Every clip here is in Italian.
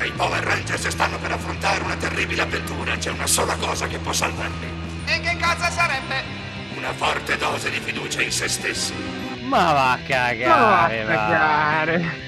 E i Power Rangers stanno per affrontare una terribile avventura. C'è una sola cosa che può salvarli. E che cosa sarebbe? Una forte dose di fiducia in se stessi. Ma va a cagare, Va a va.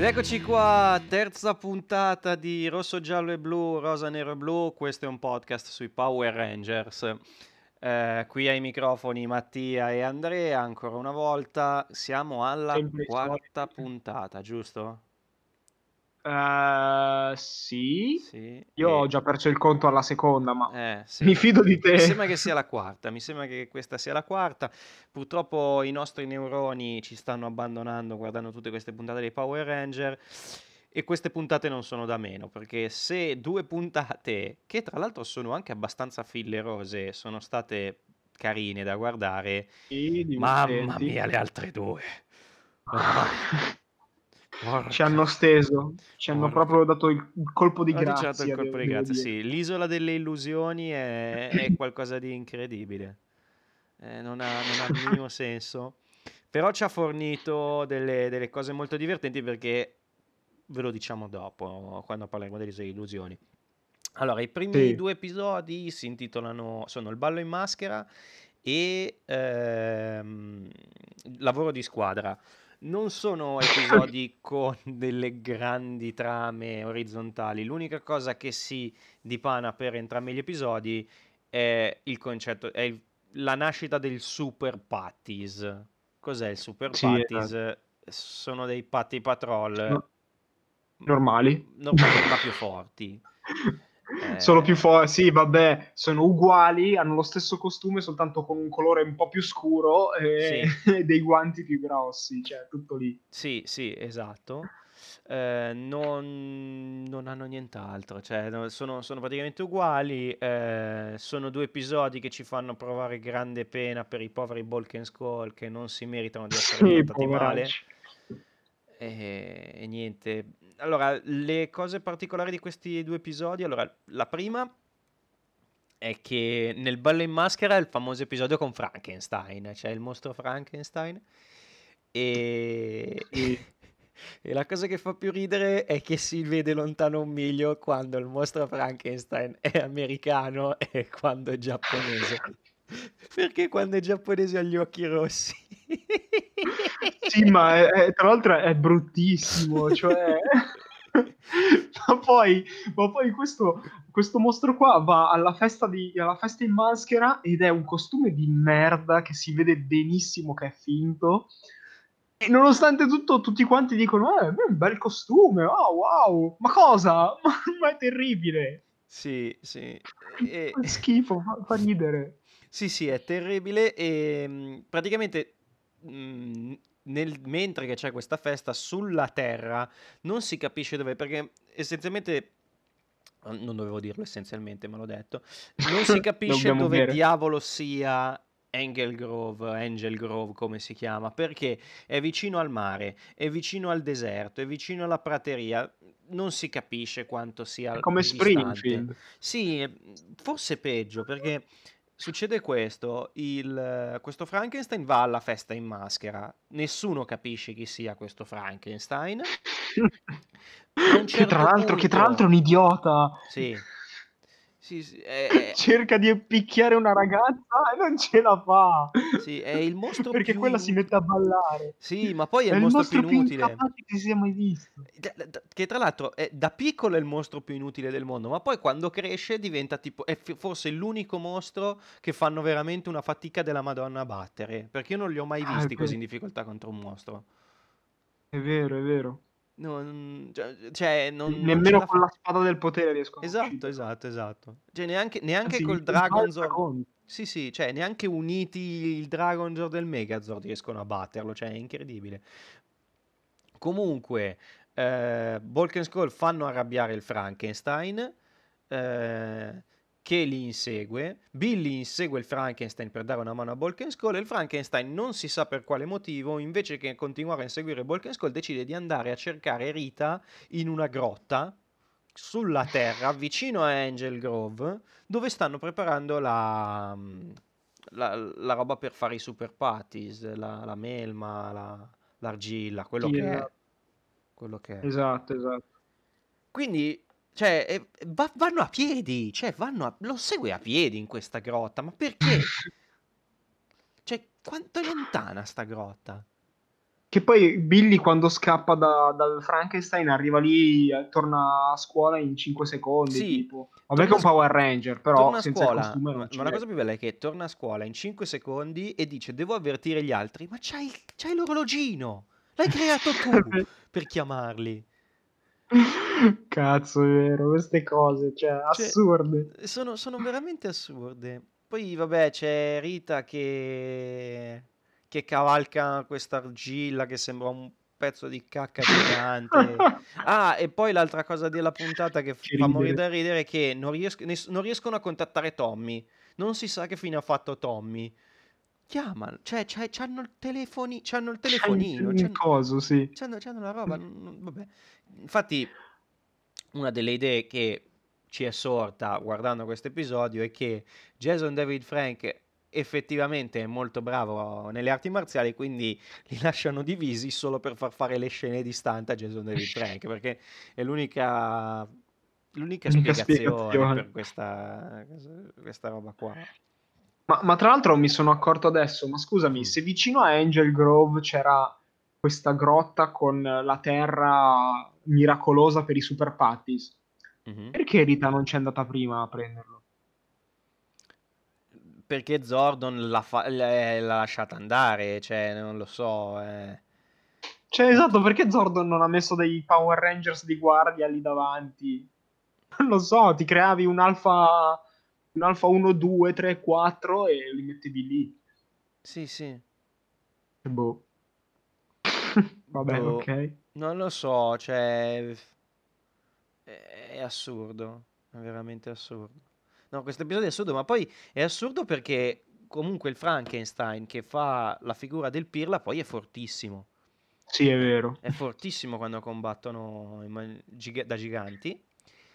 Ed eccoci qua, terza puntata di Rosso, Giallo e Blu, Rosa, Nero e Blu. Questo è un podcast sui Power Rangers. Eh, qui ai microfoni Mattia e Andrea, ancora una volta. Siamo alla quarta puntata, giusto? Eh, sì. Sì. Io e- ho già perso il conto alla seconda, ma Eh, sì. mi fido di te. Mi sembra che sia la quarta, mi sembra che questa sia la quarta. Purtroppo i nostri neuroni ci stanno abbandonando guardando tutte queste puntate dei Power Ranger e queste puntate non sono da meno, perché se due puntate, che tra l'altro sono anche abbastanza fillerose, sono state carine da guardare, Sì, mamma mia, le altre due. Porca- Ci hanno steso, ci hanno Porca. proprio dato il colpo di grazia. il colpo di grazia, sì. L'isola delle illusioni è, è qualcosa di incredibile. Eh, non, ha, non ha il minimo senso. Però ci ha fornito delle, delle cose molto divertenti perché ve lo diciamo dopo, quando parleremo delle delle illusioni. Allora, i primi Sì. due episodi si intitolano, sono Il ballo in maschera e ehm, Lavoro di squadra. Non sono episodi con delle grandi trame orizzontali. L'unica cosa che si dipana per entrambi gli episodi è il concetto, è il- la nascita del super patties. Cos'è il super Sì, patties? Sono dei patty patrol No- Normali. normali ma più forti. Eh, Sono più forti, sì, vabbè, sono uguali, hanno lo stesso costume, soltanto con un colore un po' più scuro e, e dei guanti più grossi, cioè tutto lì. Sì, sì, esatto. Eh, non, non hanno nient'altro, cioè no, sono, sono praticamente uguali. eh, sono due episodi che ci fanno provare grande pena per i poveri Bulk and Skull che non si meritano di essere Sì, trattati male. E, e niente. Allora, le cose particolari di questi due episodi, allora, la prima è che nel ballo in maschera è il famoso episodio con Frankenstein, cioè il mostro Frankenstein. E... E la cosa che fa più ridere è che si vede lontano un miglio quando il mostro Frankenstein è americano e quando è giapponese. Perché quando è giapponese ha gli occhi rossi. Sì, ma è- è- tra l'altro è bruttissimo, cioè... ma poi, ma poi questo, questo mostro qua va alla festa, di, alla festa in maschera ed è un costume di merda che si vede benissimo che è finto. E nonostante tutto, tutti quanti dicono: Eh, è un bel costume, oh, wow, ma cosa? Ma, ma è terribile. Sì, sì. E- Fa schifo, fa, fa ridere. Sì, sì, è terribile e mh, praticamente mh, nel- mentre che c'è questa festa sulla Terra non si capisce dove, perché essenzialmente, non dovevo dirlo essenzialmente, ma l'ho detto, non si capisce dove bere. diavolo sia Angel Grove, Angel Grove come si chiama, perché è vicino al mare, è vicino al deserto, è vicino alla prateria, non si capisce quanto sia È come distante. Springfield. Sì, forse peggio perché succede questo, il- questo Frankenstein va alla festa in maschera, nessuno capisce chi sia questo Frankenstein. Un che, certo tra l'altro, che tra punto- l'altro è un idiota. Sì, sì, sì, è, Cerca di picchiare una ragazza e non ce la fa. sì, è il mostro Perché più quella si mette a ballare. Sì, ma poi è È il il mostro, mostro più più inutile. incapace che si sia mai visto. Da- da- Che tra l'altro è, da piccolo è il mostro più inutile del mondo, ma poi quando cresce diventa tipo, è forse l'unico mostro che fanno veramente una fatica della Madonna a battere, perché io non li ho mai Ah, visti così vero. in difficoltà contro un mostro. È vero, è vero. Non, cioè, cioè, non, non Nemmeno la con la spada del potere riescono a Esatto, ucciderlo. esatto, esatto. Cioè, neanche, neanche Anzi, col Dragon. Sì, sì, cioè neanche uniti il Dragon Zord e il Megazord riescono a batterlo, cioè è incredibile. Comunque, eh, Bulk and Skull fanno arrabbiare il Frankenstein, eh, che li insegue. Billy insegue il Frankenstein per dare una mano a Bulk and Skull e il Frankenstein non si sa per quale motivo, invece che continuare a inseguire Bulk and Skull, decide di andare a cercare Rita in una grotta sulla terra vicino a Angel Grove dove stanno preparando la, la, la roba per fare i super patties, la, la melma, la, l'argilla, quello Sì, che è. esatto. Quello che è. Esatto, esatto. Quindi, cioè, eh, va- vanno a piedi, cioè, vanno a- lo segue a piedi in questa grotta, ma perché? Cioè, quanto è lontana sta grotta? Che poi Billy quando scappa da- dal Frankenstein arriva lì, eh, torna a scuola in 5 secondi, Sì, tipo. Vabbè che è un a- Power Ranger, però torna a senza il scuola, costume ma, non ma la cosa più bella è che torna a scuola in 5 secondi e dice devo avvertire gli altri, ma c'hai, c'hai l'orologino, l'hai creato tu per chiamarli. Cazzo, è vero, queste cose, cioè, Cioè, assurde. sono, sono veramente assurde. Poi, vabbè, c'è Rita che, che cavalca questa argilla che sembra un pezzo di cacca gigante. Ah, e poi l'altra cosa della puntata che Che fa morire da ridere è che non, ries- non riescono a contattare Tommy. Non si sa che fine ha fatto Tommy. Chiamano, cioè, c'è- c'hanno il telefoni, c'hanno il il- telefonino, il c'hanno, coso, sì. c'hanno, c'hanno la roba. non- vabbè. Infatti, una delle idee che ci è sorta guardando questo episodio è che Jason David Frank effettivamente è molto bravo nelle arti marziali, quindi li lasciano divisi solo per far fare le scene di stunt a Jason David Frank, perché è l'unica, l'unica L'unica spiegazione spiegazione. per questa, questa roba qua. Ma, ma tra l'altro mi sono accorto adesso, ma scusami, se vicino a Angel Grove c'era questa grotta con la terra miracolosa per i super patties, Mhm. perché Rita non c'è andata prima a prenderlo? Perché Zordon l'ha, fa- l'ha lasciata andare, cioè non lo so. eh. Cioè, esatto, perché Zordon non ha messo dei Power Rangers di guardia lì davanti? Non lo so, ti creavi un alfa, un alfa 1, 2, 3, 4 e li mettevi lì. Sì, sì. Boh. Vabbè, Boh. ok. Non lo so, cioè... È assurdo, è veramente assurdo. No, questo episodio è assurdo, ma poi è assurdo perché comunque il Frankenstein che fa la figura del Pirla poi è fortissimo. Sì, è vero. È fortissimo quando combattono man- giga- da giganti.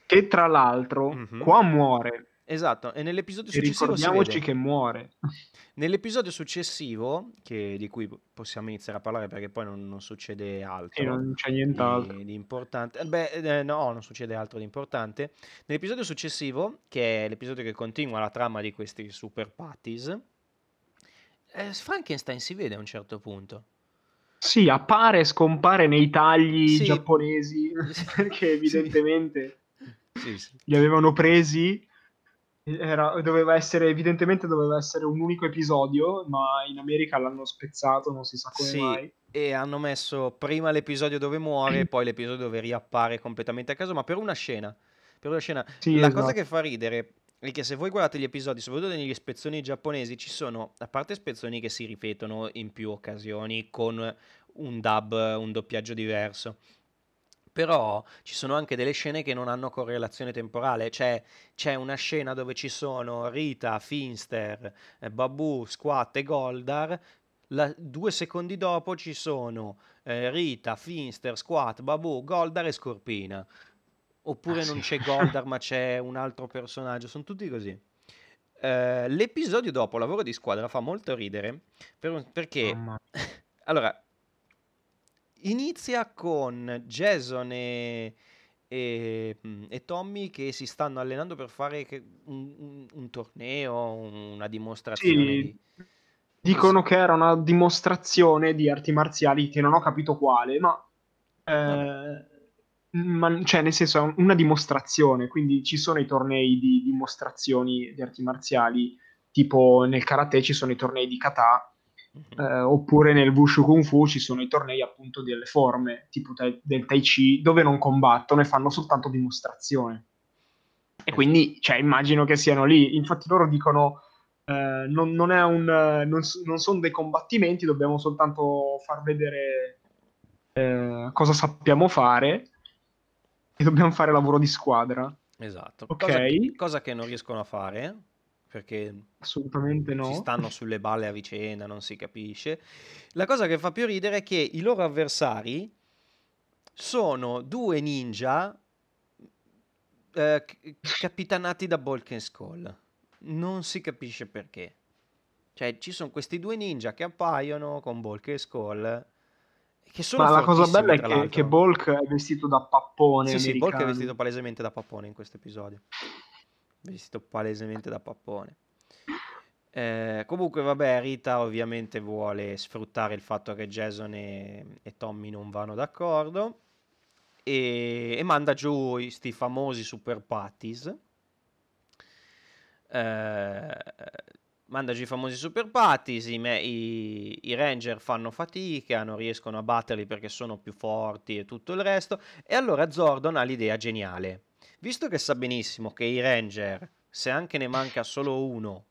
Che tra l'altro, Mhm. qua muore. Esatto, e nell'episodio E successivo si ricordiamoci che muore. Nell'episodio successivo, che- di cui possiamo iniziare a parlare perché poi non, non succede altro. E non c'è nient'altro. di, di importante. eh, Beh, eh, no, non succede altro di importante. Nell'episodio successivo, che è l'episodio che continua la trama di questi super patties, eh, Frankenstein si vede a un certo punto. Sì, appare e scompare nei tagli Sì. giapponesi perché evidentemente Sì, sì. li avevano presi. Era- doveva essere, evidentemente doveva essere un unico episodio, ma in America l'hanno spezzato, non si sa come Sì, mai. e hanno messo prima l'episodio dove muore e poi l'episodio dove riappare completamente a caso, ma per una scena. Per una scena. Sì, La esatto. cosa che fa ridere è che se voi guardate gli episodi, soprattutto negli spezzoni giapponesi, ci sono, a parte spezzoni che si ripetono in più occasioni con un dub, un doppiaggio diverso. Però ci sono anche delle scene che non hanno correlazione temporale, cioè c'è una scena dove ci sono Rita, Finster, eh, Babu, Squat e Goldar, la- due secondi dopo ci sono eh, Rita, Finster, Squat, Babu, Goldar e Scorpina. Oppure Ah, non sì. c'è Goldar ma c'è un altro personaggio, sono tutti così. Eh, l'episodio dopo, Lavoro di squadra, fa molto ridere per perché... Allora, inizia con Jason e, e- e Tommy che si stanno allenando per fare un, un- un torneo, una dimostrazione Sì, di... dicono che era una dimostrazione di arti marziali che non ho capito quale, ma, eh, ma cioè nel senso è un- una dimostrazione, quindi ci sono i tornei di dimostrazioni di arti marziali, tipo nel karate ci sono i tornei di kata. Eh, oppure nel Wushu Kung Fu ci sono i tornei appunto delle forme, tipo tai- del Tai Chi, dove non combattono e fanno soltanto dimostrazione. E quindi, cioè, immagino che siano lì. Infatti loro dicono, eh, non, non è un, eh, non, non sono dei combattimenti, dobbiamo soltanto far vedere eh, cosa sappiamo fare e dobbiamo fare lavoro di squadra. Esatto. Ok. Cosa che, cosa che non riescono a fare perché Assolutamente no. si stanno sulle balle a vicenda, non si capisce. La cosa che fa più ridere è che i loro avversari sono due ninja eh, capitanati da Balkan Skull. Non si capisce perché. Cioè, ci sono questi due ninja che appaiono con Balkan Skull. Che sono Ma la cosa bella è che, che Bulk è vestito da pappone Sì, sì, Bulk è americano. vestito palesemente da pappone in questo episodio. Vestito palesemente da pappone. Eh, comunque, vabbè, Rita ovviamente vuole sfruttare il fatto che Jason e, e Tommy non vanno d'accordo e, e manda giù questi famosi super patties. Eh, manda giù i famosi super patties, i, i- i ranger fanno fatica, non riescono a batterli perché sono più forti e tutto il resto. E allora Zordon ha l'idea geniale. Visto che sa benissimo che i ranger, se anche ne manca solo uno,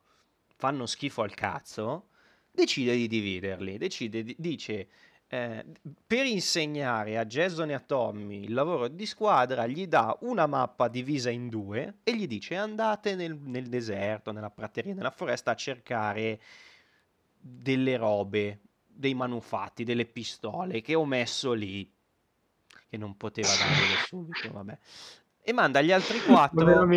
fanno schifo al cazzo, decide di dividerli. Decide di- dice, eh, per insegnare a Jason e a Tommy il lavoro di squadra, gli dà una mappa divisa in due e gli dice andate nel, nel deserto, nella prateria, nella foresta a cercare delle robe, dei manufatti, delle pistole che ho messo lì, che non poteva dargliele subito, vabbè. E manda gli altri quattro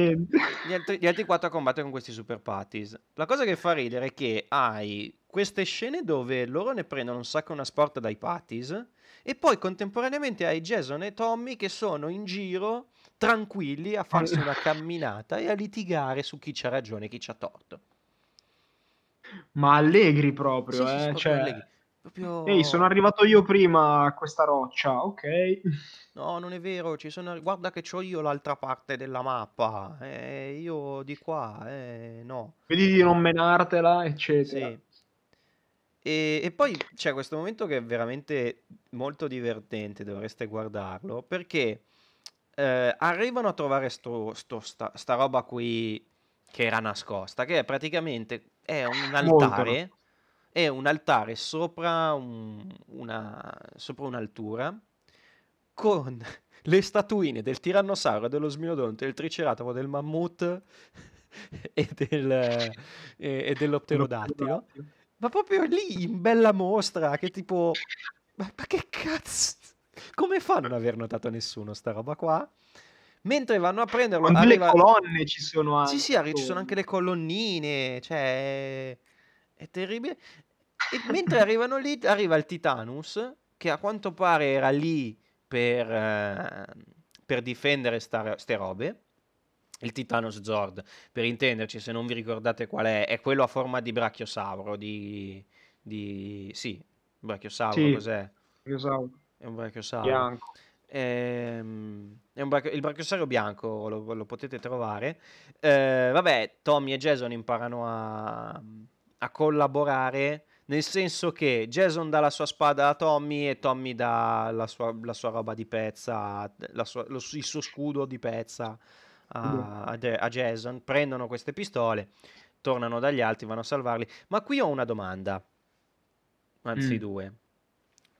gli altri, gli altri quattro a combattere con questi super patties. La cosa che fa ridere è che hai queste scene dove loro ne prendono un sacco una sport dai patties e poi contemporaneamente hai Jason e Tommy che sono in giro tranquilli a farsi una camminata e a litigare su chi c'ha ragione e chi c'ha torto. Ma allegri Sì, proprio, sì, sì, eh. proprio Cioè, allegri. Proprio... ehi, sono arrivato io prima a questa roccia, ok. No, non è vero, ci sono... guarda che c'ho io l'altra parte della mappa, eh, io di qua, eh, no. Vedi di non menartela, eccetera. Sì. E, e poi c'è questo momento che è veramente molto divertente, dovreste guardarlo, perché eh, arrivano a trovare sto, sto- sta, sta roba qui che era nascosta, che è praticamente è un altare, è un altare sopra, un- una, sopra un'altura con le statuine del tirannosauro, dello smilodonte, del triceratopo, del mammut e, del, e, e dell'opterodattilo. Ma proprio lì in bella mostra, che tipo... Ma, ma che cazzo? Come fa a non aver notato nessuno sta roba qua? Mentre vanno a prenderlo, delle arriva... colonne ci sono anche. Sì, sì, arri- ci sono anche le colonnine, cioè... È terribile. E mentre arrivano lì, arriva il Titanus, che a quanto pare era lì per, eh, per difendere sta- ste robe. Il Titanus Zord, per intenderci, se non vi ricordate qual è, è quello a forma di brachiosauro, di... di... Sì, brachiosauro, Sì. cos'è? È un brachiosauro. bianco. Ehm, è un brachio- il brachiosauro bianco lo, lo potete trovare. Eh, vabbè, Tommy e Jason imparano a, a collaborare. Nel senso che Jason dà la sua spada a Tommy e Tommy dà la sua, la sua roba di pezza, la sua- lo- il suo scudo di pezza a, a a Jason. Prendono queste pistole, tornano dagli altri, vanno a salvarli. Ma qui ho una domanda, anzi Mm. due.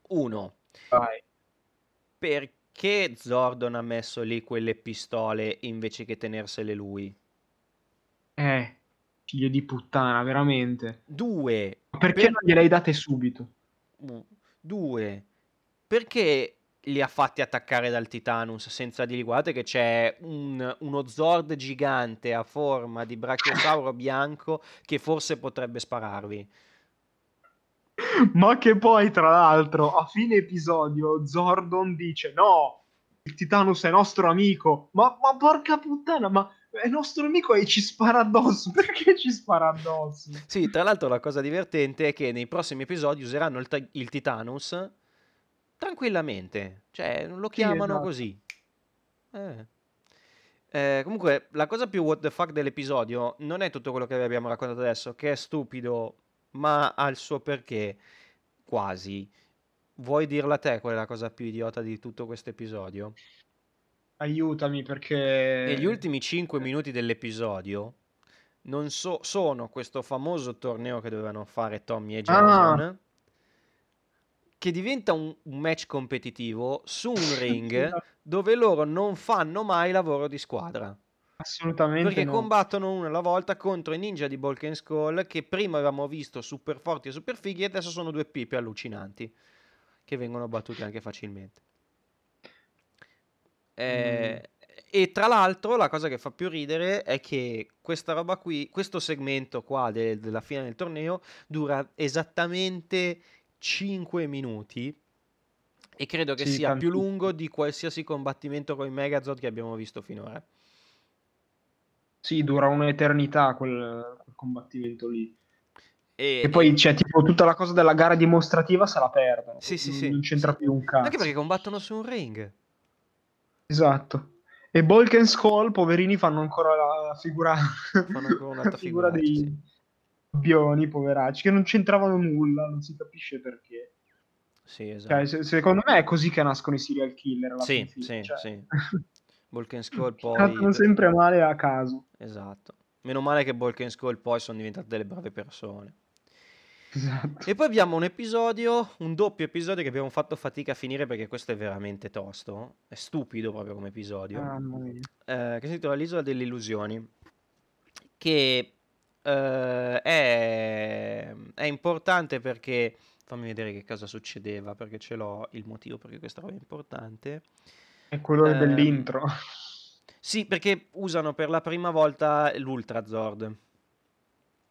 Uno, Vai. perché Zordon ha messo lì quelle pistole invece che tenersele lui? Eh, figlio di puttana, veramente. Due, Perché Per- non gliel'hai date subito? due, perché li ha fatti attaccare dal Titanus senza dirgli guardate che c'è un- uno Zord gigante a forma di brachiosauro bianco che forse potrebbe spararvi. Ma che poi, tra l'altro, a fine episodio, Zordon dice: No, il Titanus è nostro amico. Ma, ma porca puttana, ma è nostro amico e ci spara addosso. Perché ci spara addosso? Sì, tra l'altro la cosa divertente è che nei prossimi episodi useranno il, ta- il Titanus tranquillamente, cioè non lo Sì, chiamano esatto. così. Eh. Eh, comunque, la cosa più what the fuck dell'episodio non è tutto quello che vi abbiamo raccontato adesso, che è stupido, ma ha il suo perché, quasi. Vuoi dirla te qual è la cosa più idiota di tutto questo episodio? Aiutami perché. Negli ultimi 5 minuti dell'episodio non so- sono questo famoso torneo che dovevano fare Tommy e Jason, che diventa un, un match competitivo su un ring Esatto. dove loro non fanno mai lavoro di squadra. Assolutamente Perché no. combattono uno alla volta contro i ninja di Balkan Skull che prima avevamo visto super forti e super fighi e adesso sono due pipe allucinanti che vengono battuti anche facilmente. Eh, E tra l'altro la cosa che fa più ridere è che questa roba qui, questo segmento qua de- della fine del torneo dura esattamente 5 minuti e credo che Sì, sia più tantissimo. lungo di qualsiasi combattimento con i Megazord che abbiamo visto finora. Sì, dura un'eternità quel, quel combattimento lì. E, E poi c'è tipo tutta la cosa della gara dimostrativa se la perdono. Sì, sì, non, sì. non c'entra Sì. più un cazzo. Anche perché combattono su un ring. Esatto. E Bulk and Skull, poverini, fanno ancora la figura, Fanno ancora la figura dei sì. bioni, poveracci, che non c'entravano nulla, non si capisce perché. Sì, esatto. Cioè, se- secondo me è così che nascono i serial killer. Sì, fin fine, sì, cioè. sì. Poi... Trattano sempre male a caso. Esatto. Meno male che Balkan Skull poi sono diventate delle brave persone. Esatto. E poi abbiamo un episodio, un doppio episodio che abbiamo fatto fatica a finire perché questo è veramente tosto. È stupido proprio come episodio. Mia. eh, che si intitola L'isola delle illusioni, che eh, è, è importante perché fammi vedere che cosa succedeva, perché ce l'ho il motivo perché questa roba è importante. È quello Ehm, dell'intro. Sì, perché usano per la prima volta l'Ultrazord.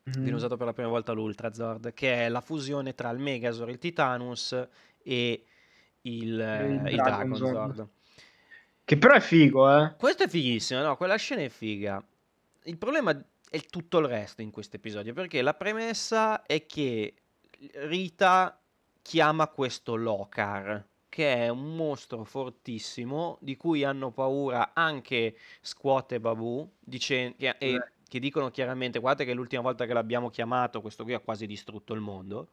Viene Mm. usato per la prima volta l'Ultrazord, che è la fusione tra il Megazord, il Titanus e il, eh, il il Dragonzord. Che però è figo, eh. Questo è fighissimo, no? Quella scena è figa. Il problema è tutto il resto in questo episodio, perché la premessa è che Rita chiama questo Lokar, che è un mostro fortissimo, di cui hanno paura anche Squat e Babu, dicen- che, e- Eh. Che dicono chiaramente, guardate che l'ultima volta che l'abbiamo chiamato, questo qui ha quasi distrutto il mondo.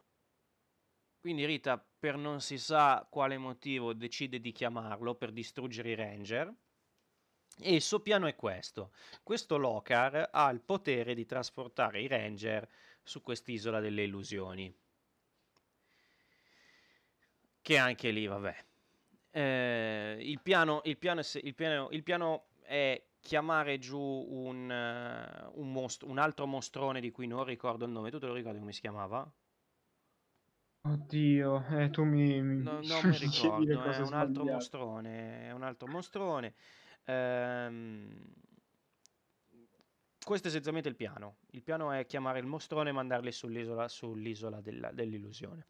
Quindi Rita, per non si sa quale motivo, decide di chiamarlo per distruggere i Ranger. E il suo piano è questo. Questo Lokar ha il potere di trasportare i Ranger su quest'isola delle illusioni. Che anche lì, vabbè. Eh, il, piano, il, piano il piano- il piano è chiamare giù un, eh, un most- un altro mostrone di cui non ricordo il nome. Tu te lo ricordi come si chiamava? Oddio, eh, tu mi, mi... No, non mi ricordo, è un altro mostrone, è un altro mostrone. Ehm, questo è essenzialmente il piano. Il piano è chiamare il mostrone e mandarli sull'isola, sull'isola della- dell'illusione.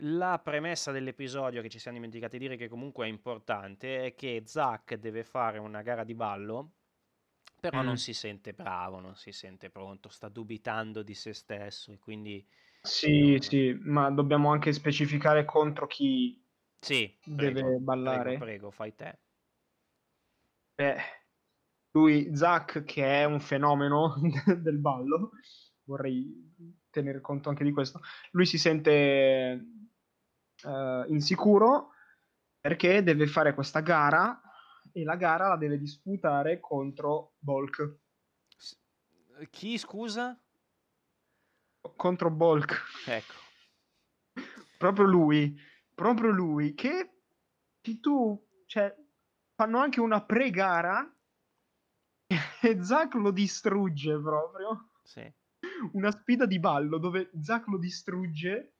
La premessa dell'episodio che ci siamo dimenticati di dire che comunque è importante è che Zack deve fare una gara di ballo, però non Mm. si sente bravo, non si sente pronto, sta dubitando di se stesso e quindi Sì, No. sì, ma dobbiamo anche specificare contro chi sì, deve prego, ballare. prego, prego, fai te. Beh, lui, Zack, che è un fenomeno del ballo, vorrei tenere conto anche di questo, lui si sente eh, insicuro perché deve fare questa gara e la gara la deve disputare contro Bulk. S- Chi scusa? Contro Bulk. Ecco, proprio lui, proprio lui, che, che tu, cioè, fanno anche una pre-gara e Zack lo distrugge proprio. sì. Una sfida di ballo dove Zack lo distrugge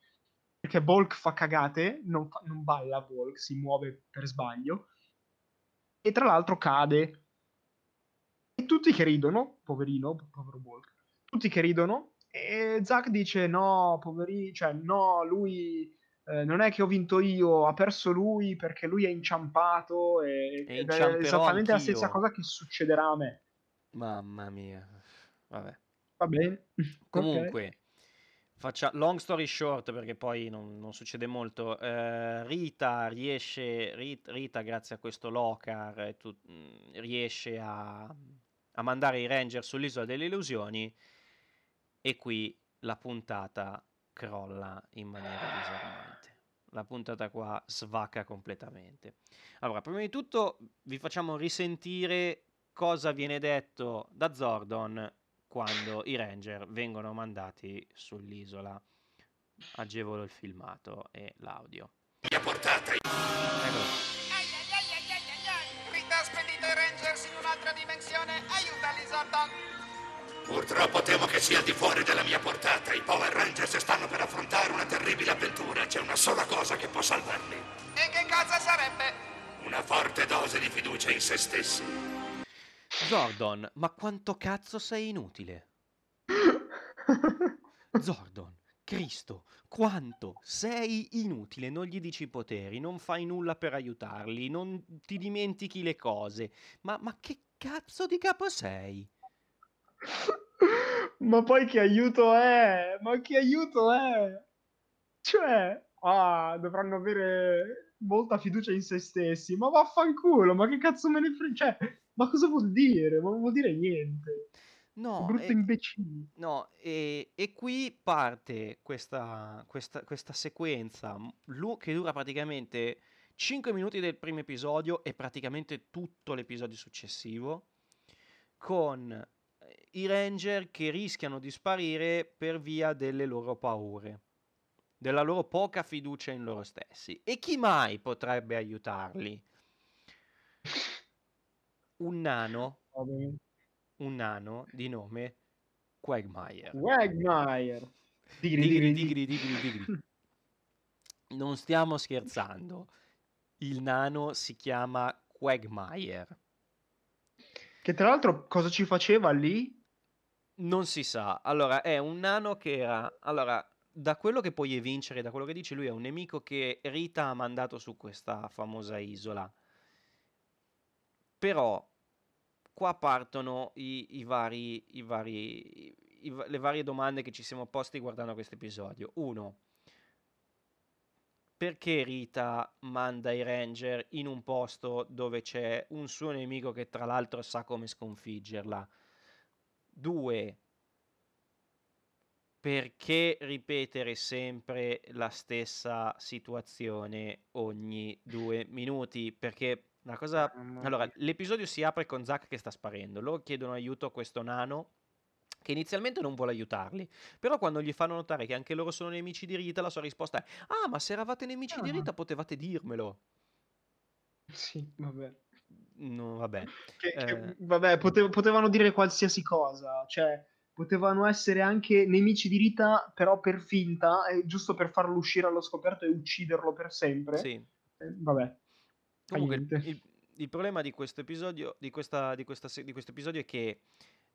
perché Bulk fa cagate, non, fa- non balla Bulk, si muove per sbaglio e tra l'altro cade. E tutti che ridono, poverino, povero Bulk, tutti che ridono e Zack dice no, poverino, cioè no, lui eh, non è che ho vinto io, ha perso lui perché lui è inciampato e, E è esattamente la stessa anch'io. cosa che succederà a me. Mamma mia. Vabbè. Va bene. Comunque, faccia long story short perché poi non, non succede molto. eh, Rita riesce, Rit- Rita, grazie a questo Locar, tu- mh, riesce a, a mandare i Ranger sull'isola delle illusioni e qui la puntata crolla in maniera disarmante. La puntata qua svacca completamente. Allora, prima di tutto vi facciamo risentire cosa viene detto da Zordon quando i Ranger vengono mandati sull'isola. Agevolo il filmato e l'audio. Mi ha portata Eccolo. Spedito i Ranger muoversi in un'altra dimensione. Aiutali, Zordon. Purtroppo temo che sia al di fuori della mia portata. I Power Rangers stanno per affrontare una terribile avventura. C'è una sola cosa che può salvarli. E che cosa sarebbe? Una forte dose di fiducia in se stessi. Zordon, ma quanto cazzo sei inutile? Zordon, Cristo, quanto sei inutile, non gli dici i poteri, non fai nulla per aiutarli, non ti dimentichi le cose. Ma, ma che cazzo di capo sei? Ma poi che aiuto è? Ma che aiuto è? Cioè, ah, dovranno avere molta fiducia in se stessi. Ma vaffanculo, ma che cazzo me ne frega? Cioè, ma cosa vuol dire? Ma non vuol dire niente. No, Brutto e, imbecille. no, e, e qui parte questa, questa, questa sequenza lu- che dura praticamente 5 minuti del primo episodio e praticamente tutto l'episodio successivo, con eh, i ranger che rischiano di sparire per via delle loro paure, della loro poca fiducia in loro stessi. E chi mai potrebbe aiutarli? Un nano, Vabbè. un nano di nome Quagmire. Quagmire. Digri, digri, digri, digri, digri. Non stiamo scherzando. Il nano si chiama Quagmire. Che tra l'altro cosa ci faceva lì? Non si sa. Allora, è un nano che era... Allora, da quello che puoi evincere, da quello che dice lui, è un nemico che Rita ha mandato su questa famosa isola. Però, qua partono i, i vari, i vari, i- le varie domande che ci siamo posti guardando questo episodio. Uno, perché Rita manda i Ranger in un posto dove c'è un suo nemico che tra l'altro sa come sconfiggerla? Due, perché ripetere sempre la stessa situazione ogni due minuti? Perché la cosa... Allora, l'episodio si apre con Zack che sta sparendo. Loro chiedono aiuto a questo nano che inizialmente non vuole aiutarli, però quando gli fanno notare che anche loro sono nemici di Rita, la sua risposta è: Ah, ma se eravate nemici di Ah. Rita potevate dirmelo. Sì, vabbè. No, vabbè. Che- che- Eh. vabbè, pote- potevano dire qualsiasi cosa, cioè potevano essere anche nemici di Rita, però per finta, eh, giusto per farlo uscire allo scoperto e ucciderlo per sempre. Sì. Eh, vabbè. Comunque, il, il- il problema di questo episodio, di questa, di questa di questo episodio è che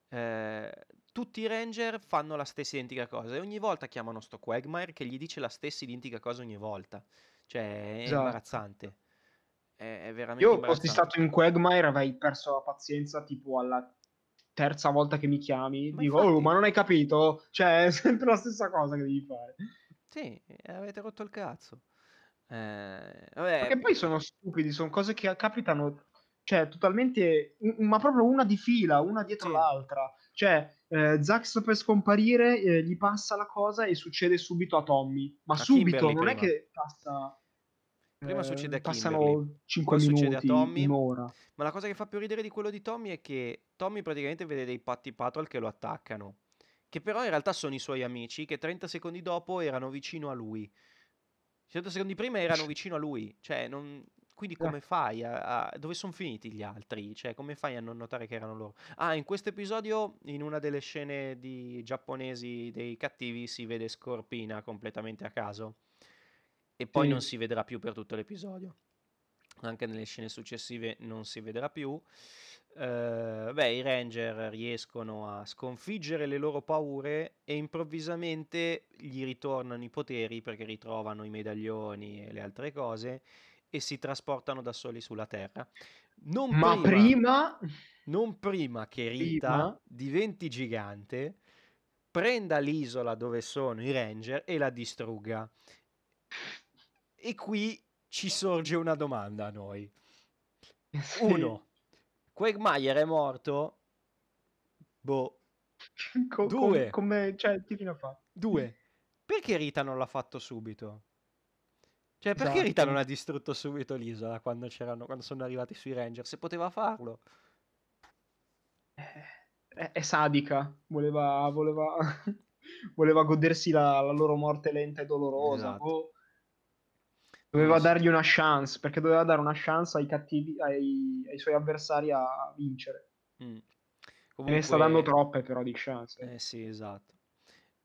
eh, tutti i ranger fanno la stessa identica cosa e ogni volta chiamano sto Quagmire che gli dice la stessa identica cosa ogni volta. Cioè, è Esatto. imbarazzante. È, è veramente Io fossi stato in Quagmire avrei perso la pazienza tipo alla terza volta che mi chiami. Ma Dico, oh, infatti- ma non hai capito? Cioè, è sempre la stessa cosa che devi fare. Sì, avete rotto il cazzo. Eh, vabbè, Perché poi sono stupidi, sono cose che capitano, cioè, totalmente, ma proprio una di fila, una dietro Sì. l'altra. Cioè, eh, Zack sta per scomparire, eh, gli passa la cosa e succede subito a Tommy. Ma A subito, Kimberly non è prima. che passa... Prima eh, succede a Passano Kimberly, 5 poi succede a minuti, Tommy. un'ora. Ma la cosa che fa più ridere di quello di Tommy è che Tommy praticamente vede dei patti patrol che lo attaccano, che però in realtà sono i suoi amici che 30 secondi dopo erano vicino a lui. 30 secondi prima erano vicino a lui, cioè non... Quindi come fai a, a- Dove sono finiti gli altri? Cioè, come fai a non notare che erano loro? Ah, in questo episodio, in una delle scene di giapponesi dei cattivi, si vede Scorpina completamente a caso. E poi Sì. non si vedrà più per tutto l'episodio. Anche nelle scene successive non si vedrà più. Eh, beh, i Ranger riescono a sconfiggere le loro paure e improvvisamente gli ritornano i poteri perché ritrovano i medaglioni e le altre cose e si trasportano da soli sulla Terra. Non Ma prima, prima... non prima che Rita Prima? diventi gigante, prenda l'isola dove sono i Ranger e la distrugga. E qui ci sorge una domanda a noi. Uno, Quagmire è morto? Boh. Co- Due. come, cioè, che fine ha fatto? Due, perché Rita non l'ha fatto subito? Cioè, perché Esatto. Rita non ha distrutto subito l'isola quando, c'erano, quando sono arrivati sui Ranger? Se poteva farlo. è, è sadica, voleva, voleva, voleva godersi la, la loro morte lenta e dolorosa. Esatto. boh. Doveva dargli una chance, perché doveva dare una chance ai cattivi, ai, ai suoi avversari a vincere. Mm. E ne sta dando Comunque, troppe però di chance. eh sì, esatto.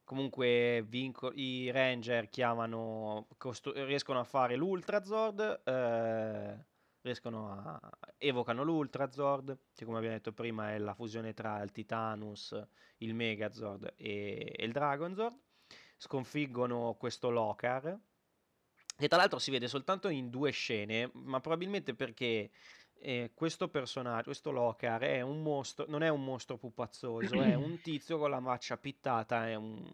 Comunque vinco- i Ranger chiamano, costru- riescono a fare l'Ultrazord, eh, riescono a, evocano l'Ultrazord, che come abbiamo detto prima è la fusione tra il Titanus, il Megazord e, e il Dragonzord. Sconfiggono questo Lokar, che tra l'altro si vede soltanto in due scene, ma probabilmente perché eh, questo personaggio, questo Lokar, è un mostro, non è un mostro pupazzoso, è un tizio con la faccia pittata e un,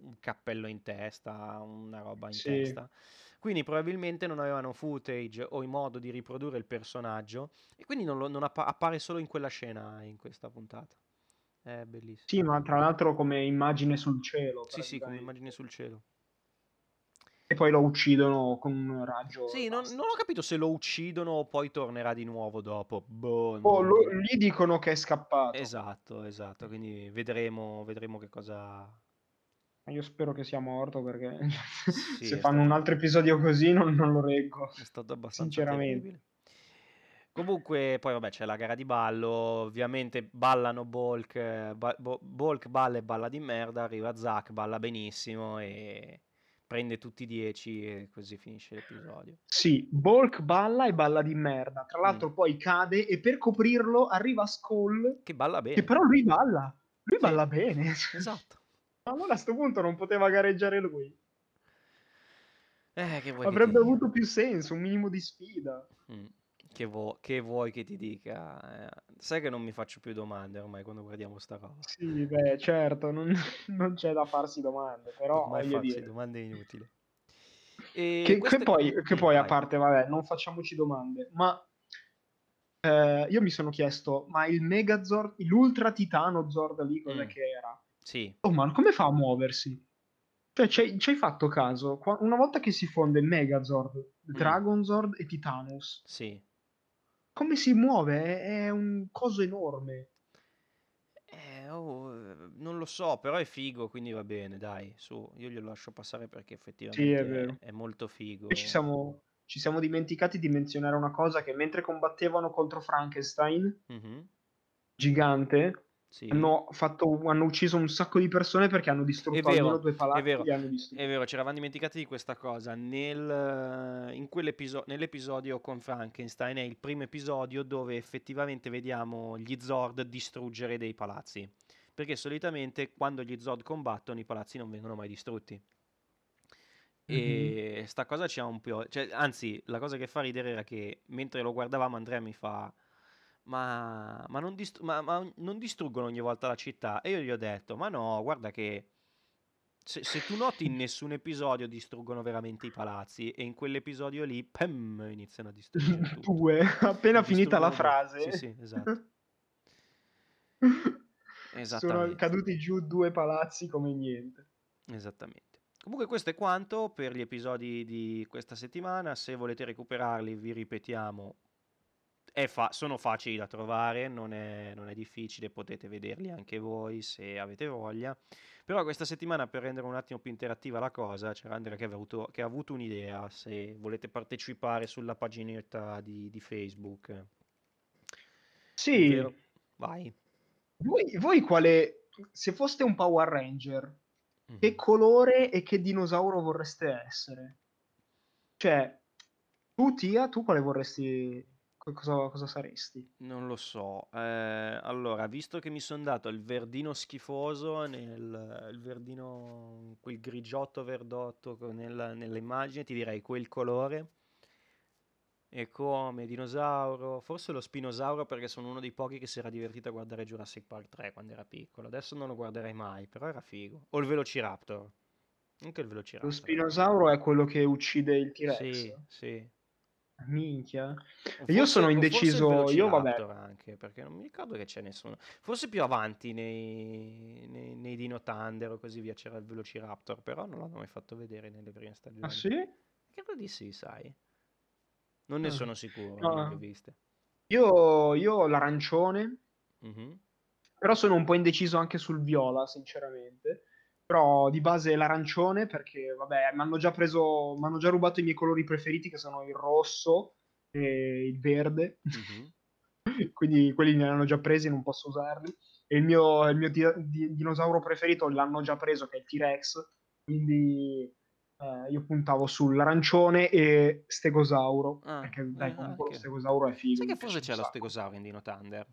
un cappello in testa, una roba in Sì. testa. Quindi probabilmente non avevano footage o in modo di riprodurre il personaggio e quindi non, lo- non appa- appare solo in quella scena in questa puntata. È bellissimo. Sì, ma tra l'altro come immagine sul cielo. Sì, sì, come immagine sul cielo. E poi lo uccidono con un raggio. Sì, non, non ho capito se lo uccidono o poi tornerà di nuovo dopo. Boh, Oh, non- lo- gli dicono che è scappato. Esatto, esatto, quindi vedremo, vedremo che cosa... Io spero che sia morto perché Sì, se fanno stato- un altro episodio così non, non lo reggo. È stato abbastanza Sinceramente. terribile. Comunque, poi vabbè, c'è la gara di ballo, ovviamente ballano Bulk, eh, ba- Bulk balla e balla di merda, arriva Zack, balla benissimo e prende tutti i 10 e così finisce l'episodio. Sì, Bulk balla e balla di merda. Tra l'altro Mm. poi cade e per coprirlo arriva Skull Che balla bene. che però lui balla. Lui Sì. balla bene. Esatto. Allora a sto punto non poteva gareggiare lui. Eh, che vuoi Avrebbe avuto più senso, un minimo di sfida. Mm, Che, vo- che vuoi che ti dica? Eh, sai che non mi faccio più domande ormai quando guardiamo sta roba. Sì, beh, certo, non, non c'è da farsi domande, però Ormai farsi dire. domande è inutile. Che, che poi, che Mm, poi a parte, vabbè, non facciamoci domande, ma eh, io mi sono chiesto, ma il Megazord, l'Ultra Titano Zord lì, cos'è Mm. che era? Sì, Oh, ma come fa a muoversi? Cioè, ci hai fatto caso? Una volta che si fonde Megazord, Mm. Dragonzord e Titanus, sì. Come si muove? È, è un coso enorme. Eh, oh, eh, non lo so, però è figo, quindi va bene, dai, su, io glielo lascio passare perché effettivamente è, vero. è molto figo. E ci siamo, ci siamo dimenticati di menzionare una cosa, che mentre combattevano contro Frankenstein, Mhm, gigante, Sì. hanno, fatto, hanno ucciso un sacco di persone perché hanno distrutto vero, almeno due palazzi è vero. È vero, ci eravamo dimenticati di questa cosa. Nel, in quell'episo- nell'episodio con Frankenstein è il primo episodio dove effettivamente vediamo gli Zord distruggere dei palazzi. Perché solitamente quando gli Zord combattono i palazzi non vengono mai distrutti. E sta cosa ci ha un po'... Cioè, anzi, la cosa che fa ridere era che mentre lo guardavamo Andrea mi fa... Ma, ma non distru- ma- ma non distruggono ogni volta la città? E io gli ho detto, ma no, guarda che se, se tu noti in nessun episodio distruggono veramente i palazzi e in quell'episodio lì, pam, iniziano a distruggere tutto. Due, appena finita la frase. Sì, sì, esatto. Sono caduti giù due palazzi come niente. Esattamente. Comunque questo è quanto per gli episodi di questa settimana. Se volete recuperarli, vi ripetiamo, fa- sono facili da trovare, non è, non è difficile, potete vederli anche voi se avete voglia. Però questa settimana, per rendere un attimo più interattiva la cosa, c'era Andrea che, avuto, che ha avuto un'idea, se volete partecipare sulla paginetta di, di Facebook. Sì, Ovvero- Vai. voi, voi quale... Se foste un Power Ranger, Mhm. che colore e che dinosauro vorreste essere? Cioè, tu Tia, tu quale vorresti... Cosa, cosa saresti? Non lo so. Eh, allora, visto che mi sono dato il verdino schifoso, nel, il verdino, quel grigiotto verdotto nella, nell'immagine, ti direi quel colore. E come dinosauro, forse lo spinosauro perché sono uno dei pochi che si era divertito a guardare Jurassic Park 3 quando era piccolo. Adesso non lo guarderei mai, però era figo. O il Velociraptor. Anche il Velociraptor. Lo spinosauro è quello che uccide il T-Rex. Sì, sì. Minchia. O Io forse- sono forse indeciso, io vabbè. Anche, perché non mi ricordo che c'è nessuno. Forse più avanti nei, nei, nei Dino Thunder o così via c'era il Velociraptor, però non l'hanno mai fatto vedere nelle prime stagioni. Ah sì? Credo di sì, sai. Non ne Ah. sono sicuro, No. non le ho viste. Io, io ho l'arancione, Mhm. però sono un po' indeciso anche sul viola, sinceramente. Però di base l'arancione perché, vabbè, mi hanno già preso, mi hanno già rubato i miei colori preferiti che sono il rosso e il verde. Mm-hmm. Quindi quelli ne hanno già presi, non posso usarli. E il mio, il mio di, di, dinosauro preferito l'hanno già preso, che è il T-Rex. Quindi eh, io puntavo sull'arancione e stegosauro. Ah, perché dai, eh, comunque lo stegosauro è figo. Sai che forse c'è lo stegosauro in Dino Thunder?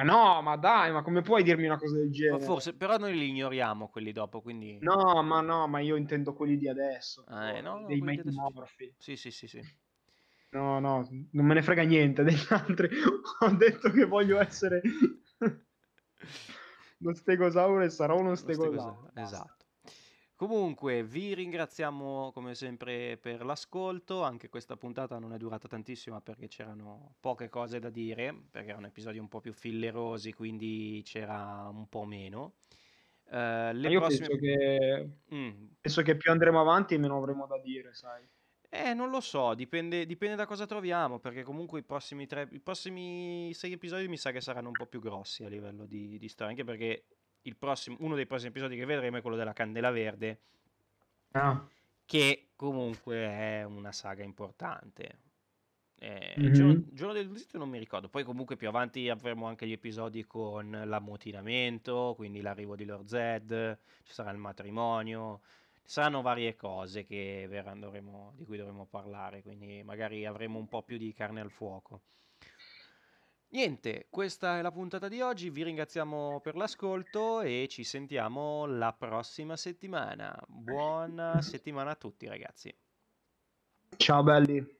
Ma no, ma dai, ma come puoi dirmi una cosa del genere? Ma forse, però noi li ignoriamo quelli dopo, quindi... No, ma no, ma io intendo quelli di adesso. Ah, eh, no, no, dei Morphy. Sì, sì, sì, sì. No, no, non me ne frega niente degli altri. Ho detto che voglio essere lo stegosauro e sarò uno stegosauro. Esatto. Comunque vi ringraziamo come sempre per l'ascolto, anche questa puntata non è durata tantissimo perché c'erano poche cose da dire, perché erano episodi un po' più fillerosi, quindi c'era un po' meno. Uh, io prossime... penso, che... Mm. penso che più andremo avanti meno avremo da dire, sai. Eh, non lo so, dipende, dipende da cosa troviamo, perché comunque i prossimi, tre, i prossimi sei episodi mi sa che saranno un po' più grossi a livello di, di storia, anche perché prossimo, uno dei prossimi episodi che vedremo è quello della Candela Verde, ah. che comunque è una saga importante. Eh, mm-hmm. giorno, giorno, del giudizio non mi ricordo. Poi, comunque, più avanti avremo anche gli episodi con l'ammutinamento, quindi l'arrivo di Lord Zed, ci sarà il matrimonio. Ci saranno varie cose verranno, di cui dovremo parlare, quindi magari avremo un po' più di carne al fuoco. Niente, questa è la puntata di oggi, vi ringraziamo per l'ascolto e ci sentiamo la prossima settimana. Buona settimana a tutti ragazzi. Ciao belli.